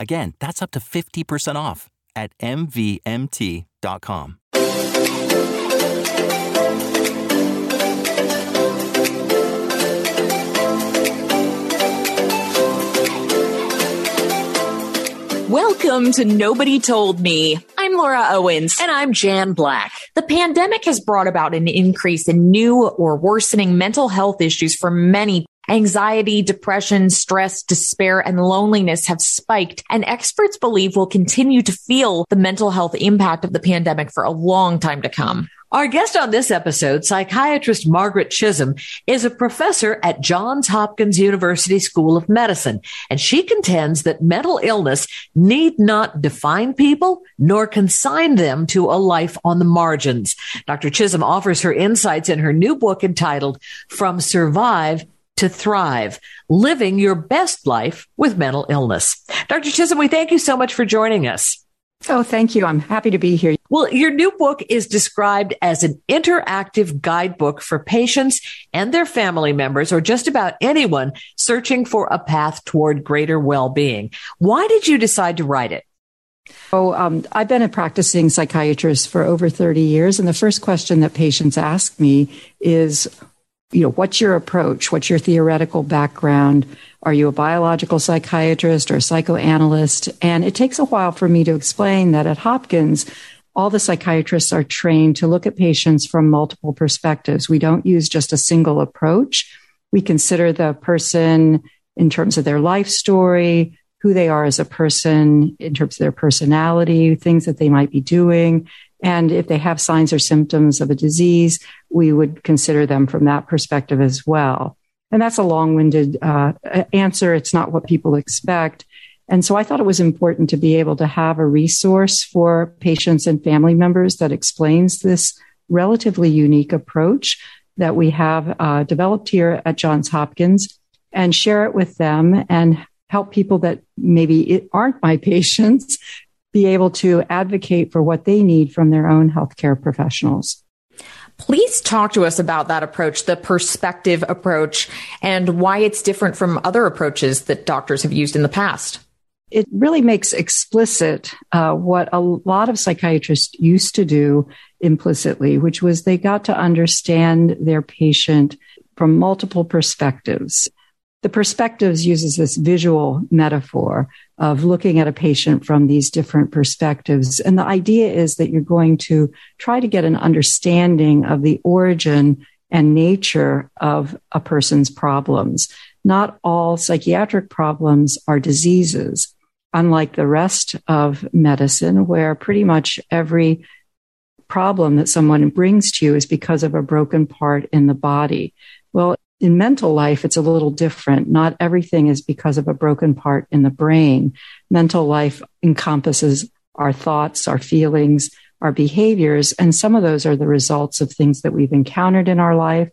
Again, that's up to 50% off at MVMT.com. Welcome to Nobody Told Me. I'm Laura Owens. And I'm Jan Black. The pandemic has brought about an increase in new or worsening mental health issues for many. Anxiety, depression, stress, despair, and loneliness have spiked, and experts believe will continue to feel the mental health impact of the pandemic for a long time to come. Our guest on this episode, psychiatrist Margaret Chisolm, is a professor at Johns Hopkins University School of Medicine, and she contends that mental illness need not define people nor consign them to a life on the margins. Dr. Chisolm offers her insights in her new book entitled From Survive to Thrive, Living Your Best Life with Mental Illness. Dr. Chisolm, we thank you so much for joining us. Oh, thank you. I'm happy to be here. Well, your new book is described as an interactive guidebook for patients and their family members, or just about anyone searching for a path toward greater well-being. Why did you decide to write it? Oh, um, I've been a practicing psychiatrist for over 30 years. And the first question that patients ask me is, you know, what's your approach? What's your theoretical background? Are you a biological psychiatrist or a psychoanalyst? And it takes a while for me to explain that at Hopkins, all the psychiatrists are trained to look at patients from multiple perspectives. We don't use just a single approach. We consider the person in terms of their life story, who they are as a person, in terms of their personality, things that they might be doing. And if they have signs or symptoms of a disease, we would consider them from that perspective as well. And that's a long winded uh, answer. It's not what people expect. And so I thought it was important to be able to have a resource for patients and family members that explains this relatively unique approach that we have uh, developed here at Johns Hopkins and share it with them and help people that maybe aren't my patients be able to advocate for what they need from their own healthcare professionals. Please talk to us about that approach, the perspective approach, and why it's different from other approaches that doctors have used in the past. It really makes explicit uh, what a lot of psychiatrists used to do implicitly, which was they got to understand their patient from multiple perspectives. The perspectives uses this visual metaphor of looking at a patient from these different perspectives. And the idea is that you're going to try to get an understanding of the origin and nature of a person's problems. Not all psychiatric problems are diseases, unlike the rest of medicine, where pretty much every problem that someone brings to you is because of a broken part in the body. Well, in mental life, it's a little different. Not everything is because of a broken part in the brain. Mental life encompasses our thoughts, our feelings, our behaviors, and some of those are the results of things that we've encountered in our life.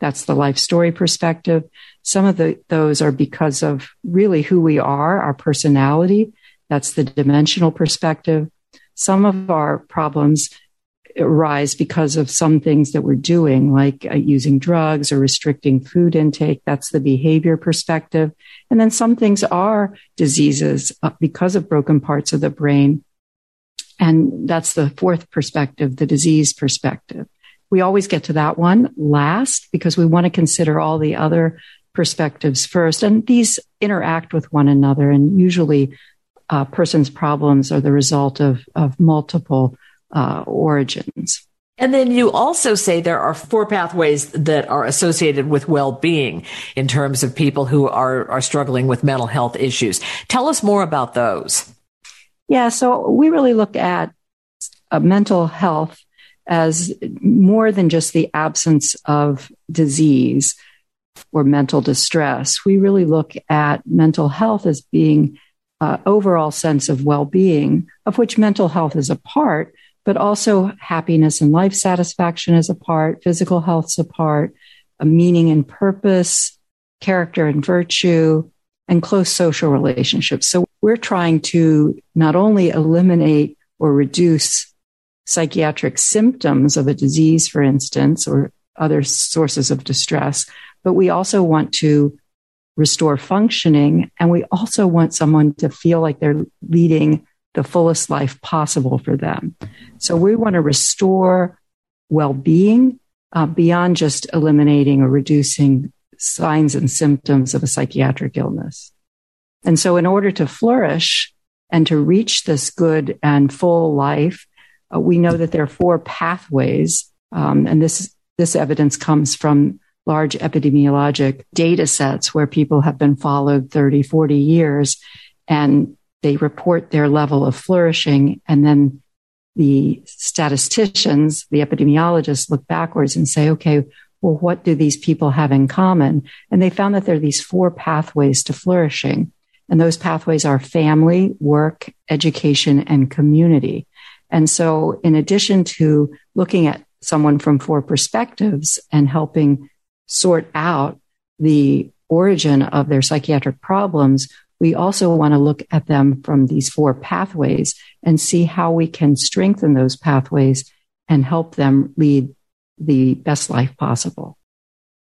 That's the life story perspective. Some of the, those are because of really who we are, our personality. That's the dimensional perspective. Some of our problems arise because of some things that we're doing, like uh, using drugs or restricting food intake. That's the behavior perspective. And then some things are diseases uh, because of broken parts of the brain. And that's the fourth perspective, the disease perspective. We always get to that one last because we want to consider all the other perspectives first. And these interact with one another. And usually a person's problems are the result of, of multiple uh, origins. And then you also say there are four pathways that are associated with well-being in terms of people who are, are struggling with mental health issues. Tell us more about those. Yeah, so we really look at uh, mental health as more than just the absence of disease or mental distress. We really look at mental health as being uh, overall sense of well-being, of which mental health is a part, but also happiness and life satisfaction is a part, physical health's a part, a meaning and purpose, character and virtue, and close social relationships. So we're trying to not only eliminate or reduce psychiatric symptoms of a disease, for instance, or other sources of distress, but we also want to restore functioning. And we also want someone to feel like they're leading the fullest life possible for them. So we want to restore well being uh, beyond just eliminating or reducing signs and symptoms of a psychiatric illness. And so, in order to flourish and to reach this good and full life, uh, we know that there are four pathways, um, and this this evidence comes from large epidemiologic data sets where people have been followed 30, 40 years, and they report their level of flourishing, and then the statisticians, the epidemiologists look backwards and say, okay, well, what do these people have in common? And they found that there are these four pathways to flourishing. And those pathways are family, work, education, and community. And so in addition to looking at someone from four perspectives and helping sort out the origin of their psychiatric problems, we also want to look at them from these four pathways and see how we can strengthen those pathways and help them lead the best life possible.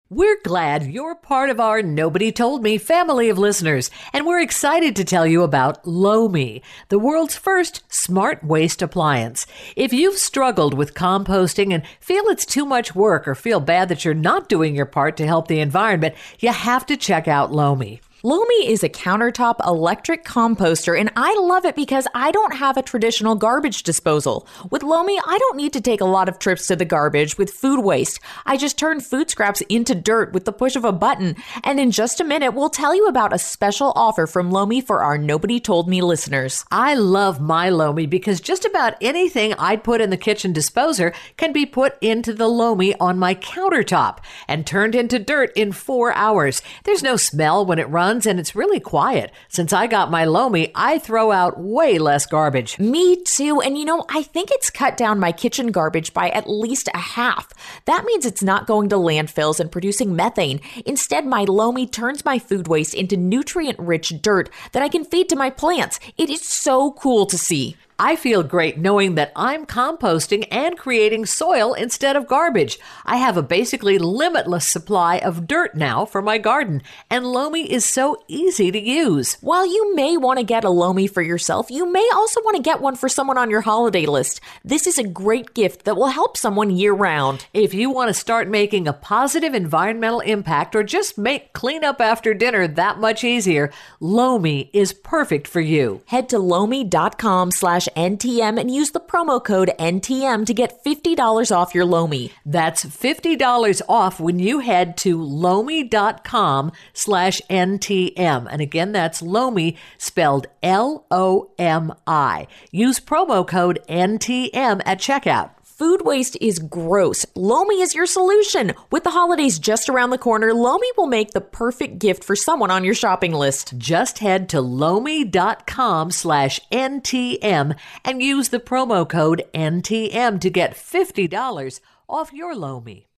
We're glad you're part of our Nobody Told Me family of listeners, and we're excited to tell you about Lomi, the world's first smart waste appliance. If you've struggled with composting and feel it's too much work or feel bad that you're not doing your part to help the environment, you have to check out Lomi. Lomi is a countertop electric composter, and I love it because I don't have a traditional garbage disposal. With Lomi, I don't need to take a lot of trips to the garbage with food waste. I just turn food scraps into dirt with the push of a button. And in just a minute, we'll tell you about a special offer from Lomi for our Nobody Told Me listeners. I love my Lomi because just about anything I'd put in the kitchen disposer can be put into the Lomi on my countertop and turned into dirt in four hours. There's no smell when it runs and it's really quiet. Since I got my Lomi, I throw out way less garbage. Me too. And you know, I think it's cut down my kitchen garbage by at least a half. That means it's not going to landfills and producing methane. Instead, my Lomi turns my food waste into nutrient rich dirt that I can feed to my plants. It is so cool to see. I feel great knowing that I'm composting and creating soil instead of garbage. I have a basically limitless supply of dirt now for my garden, and Lomi is so easy to use. While you may want to get a Lomi for yourself, you may also want to get one for someone on your holiday list. This is a great gift that will help someone year round. If you want to start making a positive environmental impact or just make cleanup after dinner that much easier, Lomi is perfect for you. Head to lomi.com slash NTM and use the promo code NTM to get $50 off your Lomi. That's $50 off when you head to lomi.com slash NTM. And again, that's Lomi spelled L-O-M-I. Use promo code NTM at checkout. Food waste is gross. Lomi is your solution. With the holidays just around the corner, Lomi will make the perfect gift for someone on your shopping list. Just head to lomi.com slash NTM and use the promo code NTM to get $50 off your Lomi.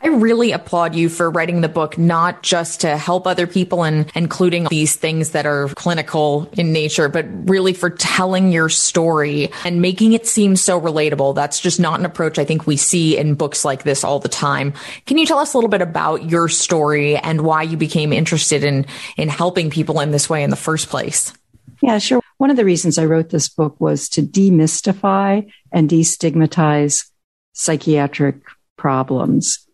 I really applaud you for writing the book, not just to help other people and including these things that are clinical in nature, but really for telling your story and making it seem so relatable. That's just not an approach I think we see in books like this all the time. Can you tell us a little bit about your story and why you became interested in, in helping people in this way in the first place? Yeah, sure. One of the reasons I wrote this book was to demystify and destigmatize psychiatric problems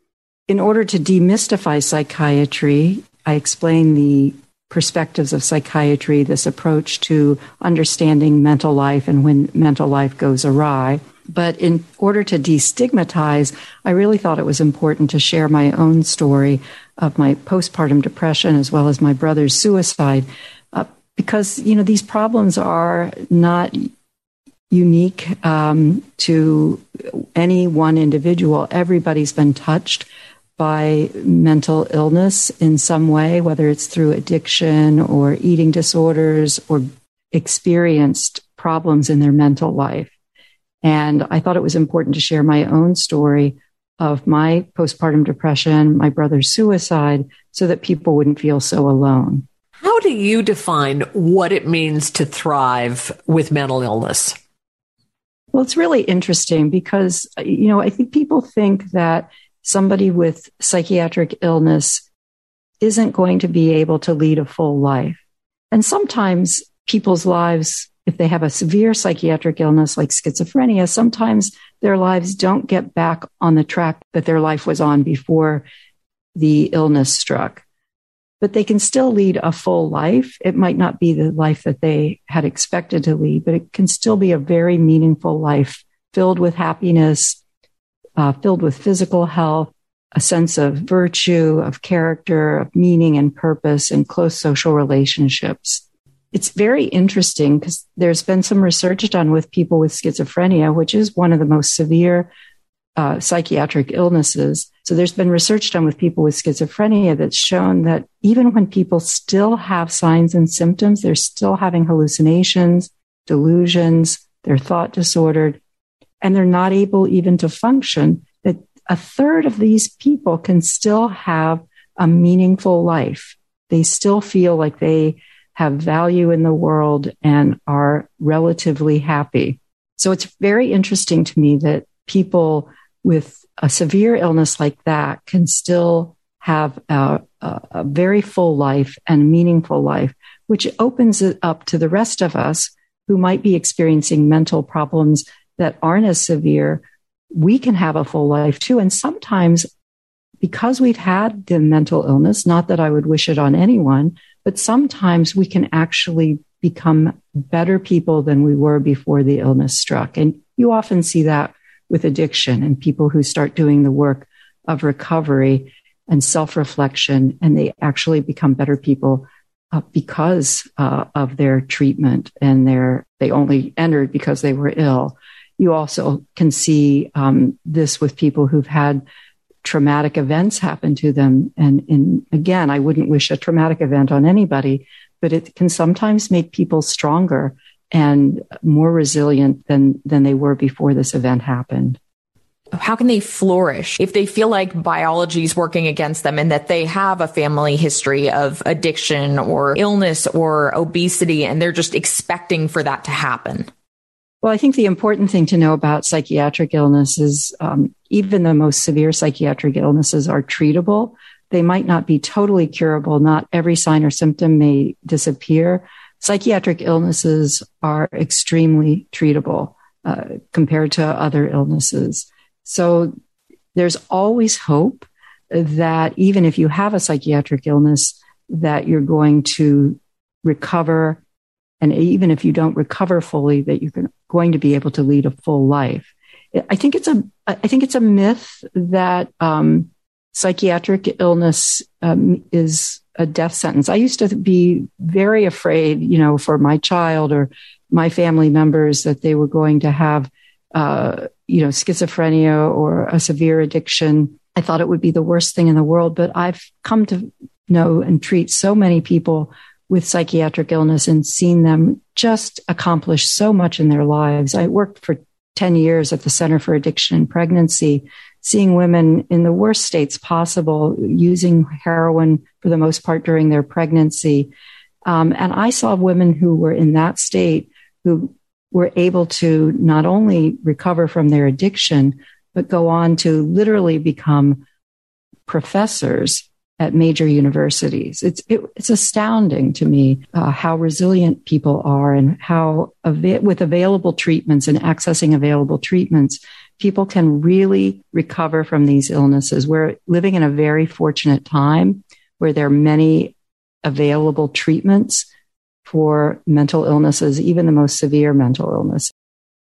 in order to demystify psychiatry, I explain the perspectives of psychiatry, this approach to understanding mental life and when mental life goes awry. But in order to destigmatize, I really thought it was important to share my own story of my postpartum depression as well as my brother's suicide. Uh, because, you know, these problems are not unique um, to any one individual. Everybody's been touched by mental illness in some way, whether it's through addiction or eating disorders or experienced problems in their mental life. And I thought it was important to share my own story of my postpartum depression, my brother's suicide, so that people wouldn't feel so alone. How do you define what it means to thrive with mental illness? Well, it's really interesting because, you know, I think people think that somebody with psychiatric illness isn't going to be able to lead a full life. And sometimes people's lives, if they have a severe psychiatric illness like schizophrenia, sometimes their lives don't get back on the track that their life was on before the illness struck but they can still lead a full life. It might not be the life that they had expected to lead, but it can still be a very meaningful life filled with happiness, uh, filled with physical health, a sense of virtue, of character, of meaning and purpose, and close social relationships. It's very interesting because there's been some research done with people with schizophrenia, which is one of the most severe uh, psychiatric illnesses. So there's been research done with people with schizophrenia that's shown that even when people still have signs and symptoms, they're still having hallucinations, delusions, they're thought disordered, and they're not able even to function, that a third of these people can still have a meaningful life. They still feel like they have value in the world and are relatively happy. So it's very interesting to me that people with a severe illness like that can still have a, a, a very full life and meaningful life, which opens it up to the rest of us who might be experiencing mental problems that aren't as severe. We can have a full life too. And sometimes because we've had the mental illness, not that I would wish it on anyone, but sometimes we can actually become better people than we were before the illness struck. And you often see that with addiction and people who start doing the work of recovery and self reflection, and they actually become better people uh, because uh, of their treatment and their they only entered because they were ill. You also can see um, this with people who've had traumatic events happen to them, and in, again, I wouldn't wish a traumatic event on anybody, but it can sometimes make people stronger and more resilient than than they were before this event happened how can they flourish if they feel like biology is working against them and that they have a family history of addiction or illness or obesity and they're just expecting for that to happen? Well, I think the important thing to know about psychiatric illness is um, even the most severe psychiatric illnesses are treatable. They might not be totally curable. Not every sign or symptom may disappear, psychiatric illnesses are extremely treatable uh, compared to other illnesses. So there's always hope that even if you have a psychiatric illness, that you're going to recover. And even if you don't recover fully, that you're going to be able to lead a full life. I think it's a, I think it's a myth that um, psychiatric illness um, is a death sentence. I used to be very afraid, you know, for my child or my family members that they were going to have, uh, you know, schizophrenia or a severe addiction. I thought it would be the worst thing in the world, but I've come to know and treat so many people with psychiatric illness and seen them just accomplish so much in their lives. I worked for 10 years at the Center for Addiction and Pregnancy seeing women in the worst states possible using heroin for the most part during their pregnancy. Um, and I saw women who were in that state who were able to not only recover from their addiction, but go on to literally become professors at major universities. It's it, it's astounding to me uh, how resilient people are and how av- with available treatments and accessing available treatments, people can really recover from these illnesses. We're living in a very fortunate time where there are many available treatments for mental illnesses, even the most severe mental illness.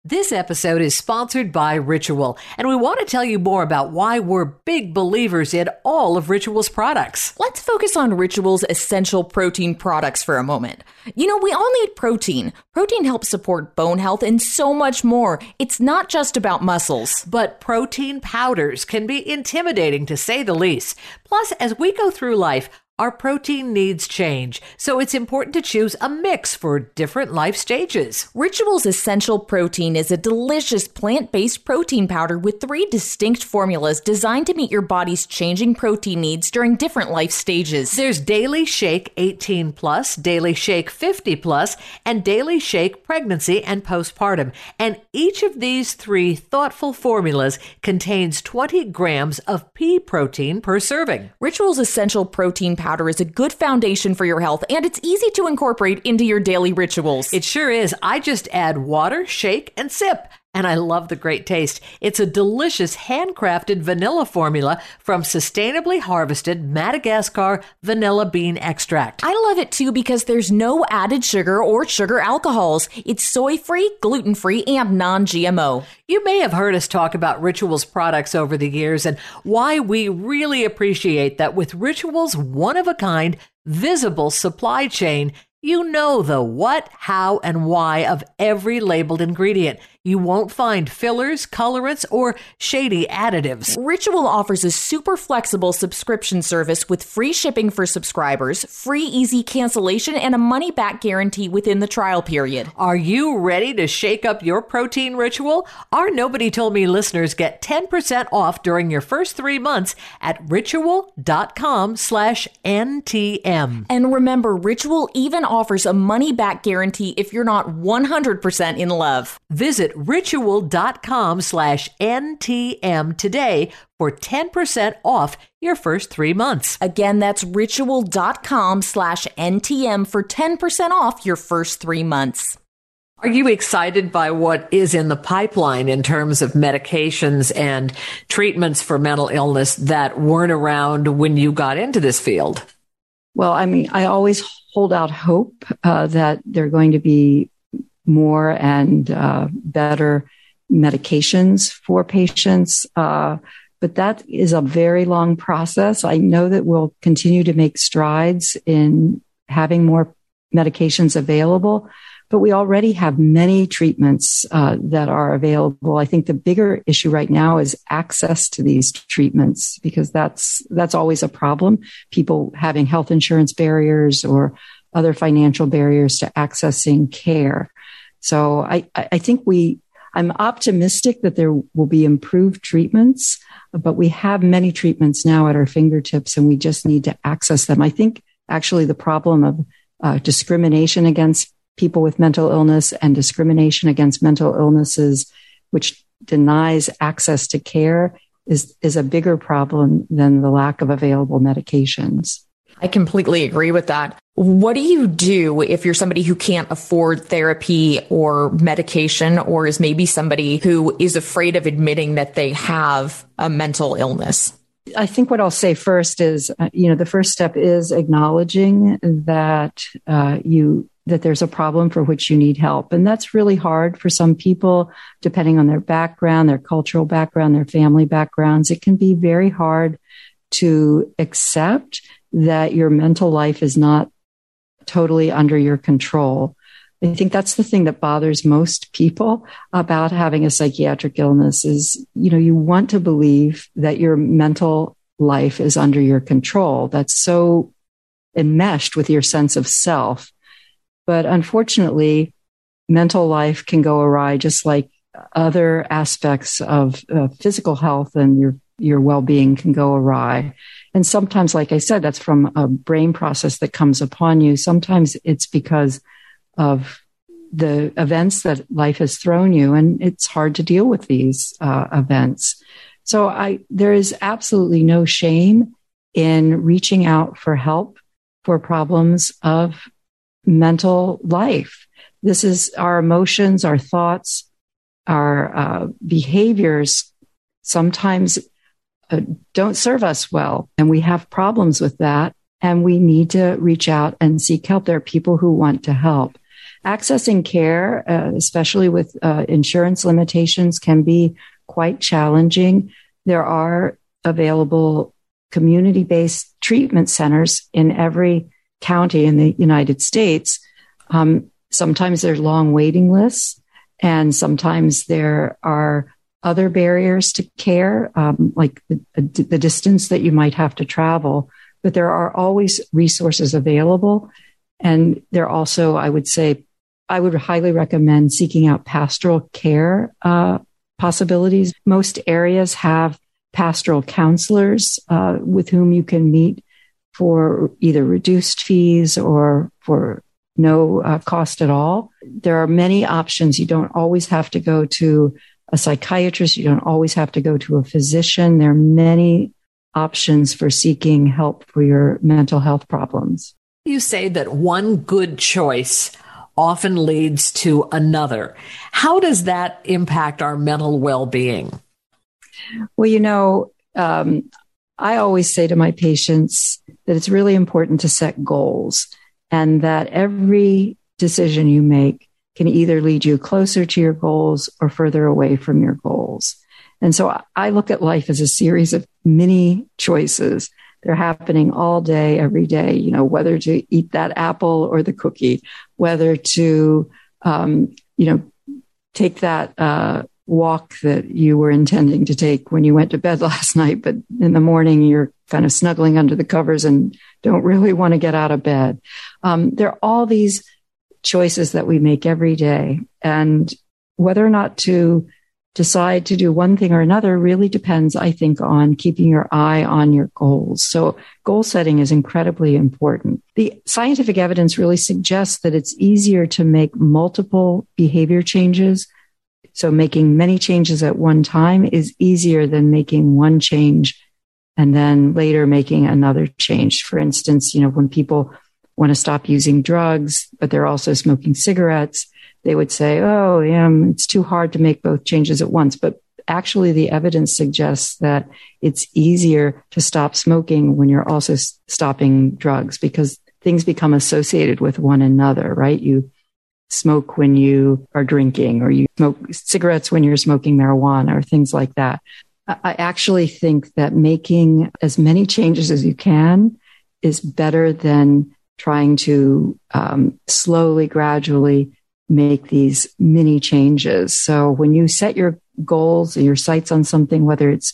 This episode is sponsored by Ritual, and we want to tell you more about why we're big believers in all of Ritual's products. Let's focus on Ritual's essential protein products for a moment. You know, we all need protein. Protein helps support bone health and so much more. It's not just about muscles. But protein powders can be intimidating to say the least. Plus, as we go through life, our protein needs change, so it's important to choose a mix for different life stages. Ritual's Essential Protein is a delicious plant based protein powder with three distinct formulas designed to meet your body's changing protein needs during different life stages. There's Daily Shake 18 Plus, Daily Shake 50 Plus, and Daily Shake Pregnancy and Postpartum. And each of these three thoughtful formulas contains 20 grams of pea protein per serving. Ritual's Essential Protein powder powder is a good foundation for your health and it's easy to incorporate into your daily rituals. It sure is. I just add water, shake, and sip and I love the great taste. It's a delicious handcrafted vanilla formula from sustainably harvested Madagascar vanilla bean extract. I love it too because there's no added sugar or sugar alcohols. It's soy free, gluten free, and non GMO. You may have heard us talk about Rituals products over the years and why we really appreciate that with Rituals one of a kind, visible supply chain, you know the what, how, and why of every labeled ingredient. You won't find fillers, colorants, or shady additives. Ritual offers a super flexible subscription service with free shipping for subscribers, free easy cancellation, and a money back guarantee within the trial period. Are you ready to shake up your protein ritual? Our Nobody Told Me listeners get 10% off during your first three months at ritual.com slash NTM. And remember, Ritual even offers a money back guarantee if you're not 100% in love. Visit ritual.com slash NTM today for 10% off your first three months. Again, that's ritual.com slash NTM for 10% off your first three months. Are you excited by what is in the pipeline in terms of medications and treatments for mental illness that weren't around when you got into this field? Well, I mean, I always hold out hope uh, that there are going to be more and uh, better medications for patients. Uh, but that is a very long process. I know that we'll continue to make strides in having more medications available, but we already have many treatments uh, that are available. I think the bigger issue right now is access to these treatments because that's that's always a problem. People having health insurance barriers or other financial barriers to accessing care. So I, I think we, I'm optimistic that there will be improved treatments, but we have many treatments now at our fingertips and we just need to access them. I think actually the problem of uh, discrimination against people with mental illness and discrimination against mental illnesses, which denies access to care is, is a bigger problem than the lack of available medications. I completely agree with that. What do you do if you're somebody who can't afford therapy or medication, or is maybe somebody who is afraid of admitting that they have a mental illness? I think what I'll say first is, uh, you know, the first step is acknowledging that uh, you that there's a problem for which you need help, and that's really hard for some people, depending on their background, their cultural background, their family backgrounds. It can be very hard to accept that your mental life is not totally under your control. I think that's the thing that bothers most people about having a psychiatric illness is, you know, you want to believe that your mental life is under your control. That's so enmeshed with your sense of self. But unfortunately, mental life can go awry just like other aspects of uh, physical health and your, your well-being can go awry. And sometimes, like I said, that's from a brain process that comes upon you. Sometimes it's because of the events that life has thrown you, and it's hard to deal with these uh, events. So I, there is absolutely no shame in reaching out for help for problems of mental life. This is our emotions, our thoughts, our uh, behaviors sometimes don't serve us well. And we have problems with that. And we need to reach out and seek help. There are people who want to help. accessing care, uh, especially with uh, insurance limitations, can be quite challenging. There are available community based treatment centers in every county in the United States. Um, sometimes there's long waiting lists, and sometimes there are other barriers to care, um, like the, the distance that you might have to travel. But there are always resources available. And there also, I would say, I would highly recommend seeking out pastoral care uh, possibilities. Most areas have pastoral counselors uh, with whom you can meet for either reduced fees or for no uh, cost at all. There are many options. You don't always have to go to a psychiatrist. You don't always have to go to a physician. There are many options for seeking help for your mental health problems. You say that one good choice often leads to another. How does that impact our mental well being? Well, you know, um, I always say to my patients that it's really important to set goals and that every decision you make can either lead you closer to your goals or further away from your goals. And so I look at life as a series of mini choices. They're happening all day, every day, you know, whether to eat that apple or the cookie, whether to, um, you know, take that, uh, walk that you were intending to take when you went to bed last night, but in the morning you're kind of snuggling under the covers and don't really want to get out of bed. Um, there are all these choices that we make every day. And whether or not to decide to do one thing or another really depends, I think, on keeping your eye on your goals. So goal setting is incredibly important. The scientific evidence really suggests that it's easier to make multiple behavior changes so making many changes at one time is easier than making one change and then later making another change. For instance, you know, when people want to stop using drugs, but they're also smoking cigarettes, they would say, Oh, yeah, mm, it's too hard to make both changes at once. But actually the evidence suggests that it's easier to stop smoking when you're also stopping drugs because things become associated with one another, right? You smoke when you are drinking or you smoke cigarettes when you're smoking marijuana or things like that. I actually think that making as many changes as you can is better than trying to um, slowly, gradually make these mini changes. So when you set your goals and your sights on something, whether it's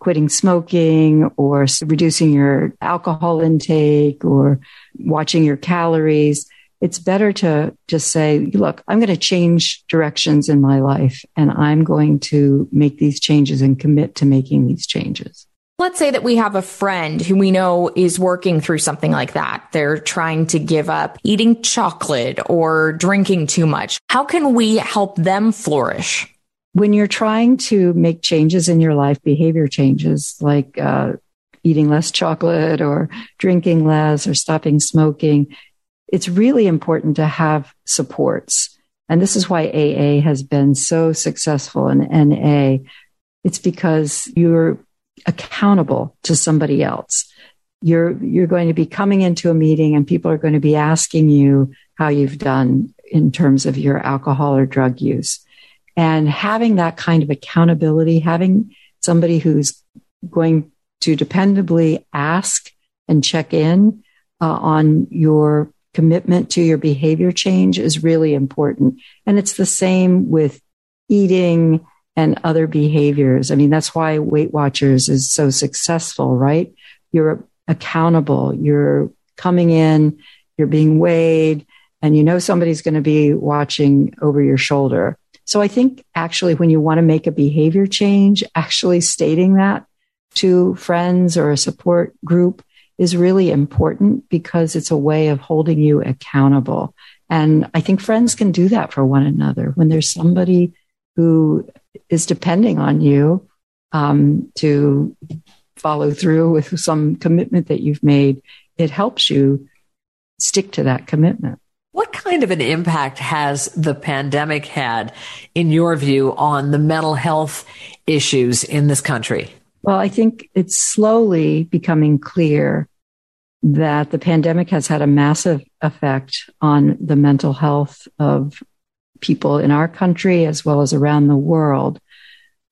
quitting smoking or reducing your alcohol intake or watching your calories, it's better to just say, look, I'm going to change directions in my life and I'm going to make these changes and commit to making these changes. Let's say that we have a friend who we know is working through something like that. They're trying to give up eating chocolate or drinking too much. How can we help them flourish? When you're trying to make changes in your life, behavior changes like uh, eating less chocolate or drinking less or stopping smoking, it's really important to have supports. And this is why AA has been so successful in NA. It's because you're accountable to somebody else. You're, you're going to be coming into a meeting and people are going to be asking you how you've done in terms of your alcohol or drug use. And having that kind of accountability, having somebody who's going to dependably ask and check in uh, on your commitment to your behavior change is really important. And it's the same with eating and other behaviors. I mean, that's why Weight Watchers is so successful, right? You're accountable. You're coming in, you're being weighed, and you know somebody's going to be watching over your shoulder. So I think actually when you want to make a behavior change, actually stating that to friends or a support group is really important because it's a way of holding you accountable. And I think friends can do that for one another when there's somebody who is depending on you um, to follow through with some commitment that you've made. It helps you stick to that commitment. What kind of an impact has the pandemic had, in your view, on the mental health issues in this country? Well, I think it's slowly becoming clear that the pandemic has had a massive effect on the mental health of people in our country as well as around the world.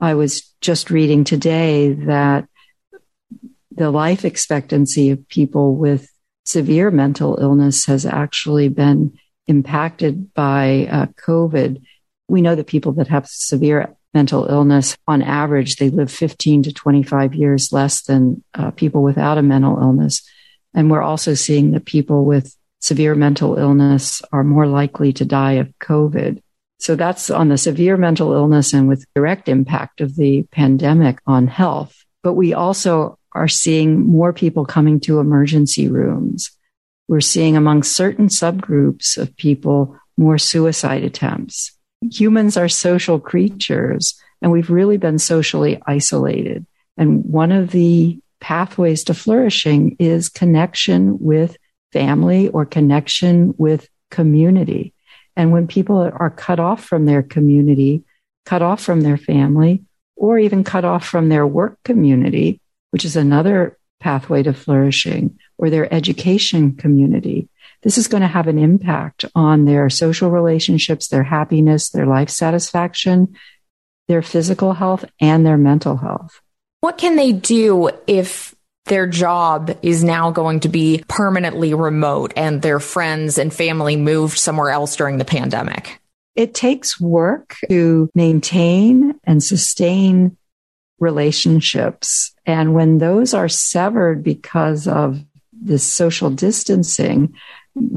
I was just reading today that the life expectancy of people with severe mental illness has actually been impacted by uh, COVID. We know that people that have severe mental illness, on average, they live 15 to 25 years less than uh, people without a mental illness. And we're also seeing that people with severe mental illness are more likely to die of COVID. So that's on the severe mental illness and with direct impact of the pandemic on health. But we also are seeing more people coming to emergency rooms. We're seeing among certain subgroups of people more suicide attempts humans are social creatures and we've really been socially isolated. And one of the pathways to flourishing is connection with family or connection with community. And when people are cut off from their community, cut off from their family, or even cut off from their work community, which is another pathway to flourishing, or their education community, this is going to have an impact on their social relationships, their happiness, their life satisfaction, their physical health, and their mental health. What can they do if their job is now going to be permanently remote and their friends and family moved somewhere else during the pandemic? It takes work to maintain and sustain relationships. And when those are severed because of this social distancing,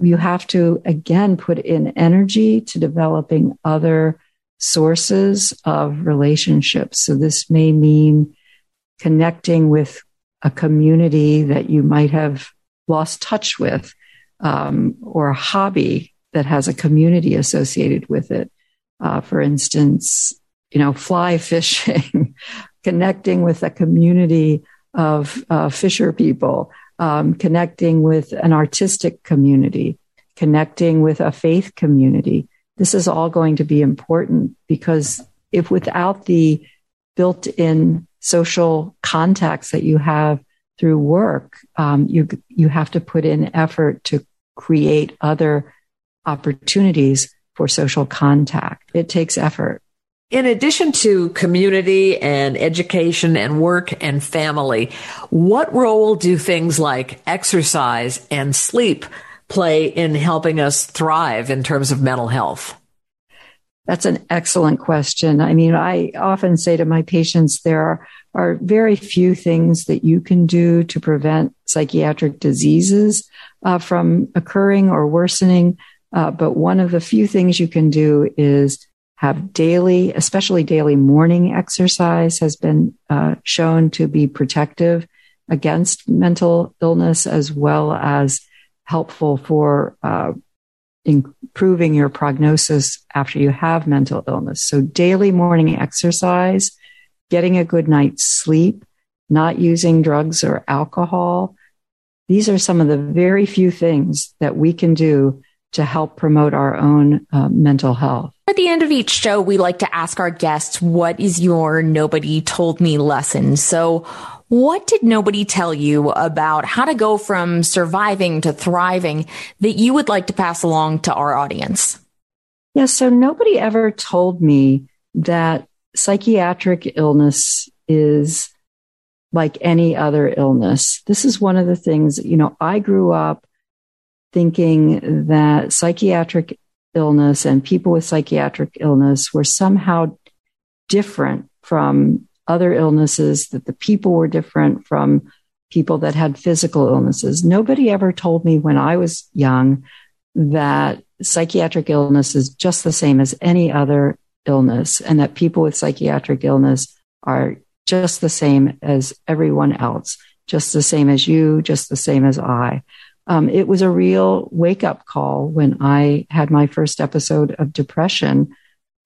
you have to again put in energy to developing other sources of relationships. So this may mean connecting with a community that you might have lost touch with, um, or a hobby that has a community associated with it. Uh, for instance, you know, fly fishing, connecting with a community of uh, fisher people, um, connecting with an artistic community, connecting with a faith community. This is all going to be important because if without the built in social contacts that you have through work, um, you, you have to put in effort to create other opportunities for social contact. It takes effort. In addition to community and education and work and family, what role do things like exercise and sleep play in helping us thrive in terms of mental health? That's an excellent question. I mean, I often say to my patients, there are, are very few things that you can do to prevent psychiatric diseases uh, from occurring or worsening. Uh, but one of the few things you can do is have daily, especially daily morning exercise has been uh, shown to be protective against mental illness as well as helpful for uh, improving your prognosis after you have mental illness. So daily morning exercise, getting a good night's sleep, not using drugs or alcohol. These are some of the very few things that we can do to help promote our own uh, mental health. At the end of each show, we like to ask our guests, what is your nobody told me lesson? So what did nobody tell you about how to go from surviving to thriving that you would like to pass along to our audience? Yeah, so nobody ever told me that psychiatric illness is like any other illness. This is one of the things, you know, I grew up thinking that psychiatric illness and people with psychiatric illness were somehow different from other illnesses, that the people were different from people that had physical illnesses. Nobody ever told me when I was young that psychiatric illness is just the same as any other illness and that people with psychiatric illness are just the same as everyone else, just the same as you, just the same as I um, it was a real wake up call when I had my first episode of depression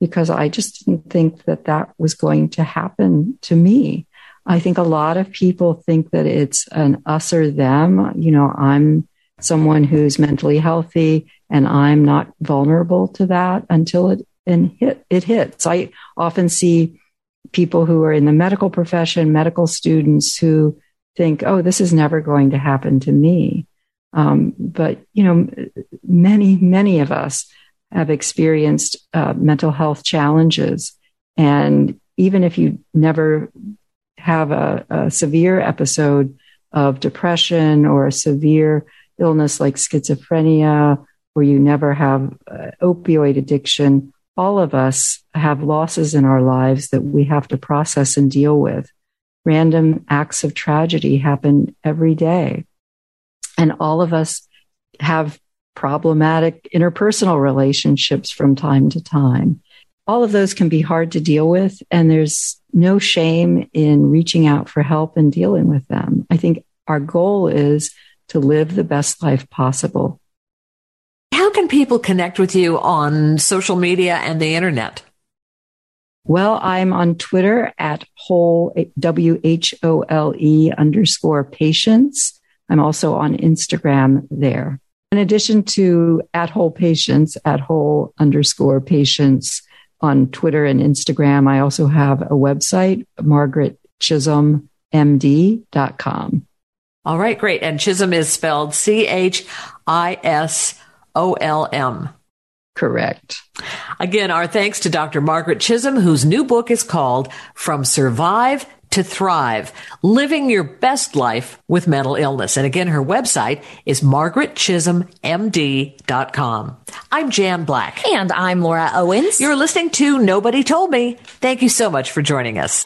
because I just didn't think that that was going to happen to me. I think a lot of people think that it's an us or them. You know, I'm someone who's mentally healthy and I'm not vulnerable to that until it and hit, it hits. I often see people who are in the medical profession, medical students who think, oh, this is never going to happen to me. Um, but, you know, many, many of us have experienced uh, mental health challenges. And even if you never have a, a severe episode of depression or a severe illness like schizophrenia, or you never have uh, opioid addiction, all of us have losses in our lives that we have to process and deal with. Random acts of tragedy happen every day. And all of us have problematic interpersonal relationships from time to time. All of those can be hard to deal with, and there's no shame in reaching out for help and dealing with them. I think our goal is to live the best life possible. How can people connect with you on social media and the internet? Well, I'm on Twitter at whole, W H O L E underscore patients. I'm also on Instagram there. In addition to at whole patients, at whole underscore patients on Twitter and Instagram, I also have a website, margaretchisolmmd.com. All right, great. And Chisolm is spelled C H I S O L M. Correct. Again, our thanks to Dr. Margaret Chisolm, whose new book is called From Survive to Thrive Living Your Best Life with Mental Illness. And again, her website is margaretchisolmmd.com. I'm Jan Black. And I'm Laura Owens. You're listening to Nobody Told Me. Thank you so much for joining us.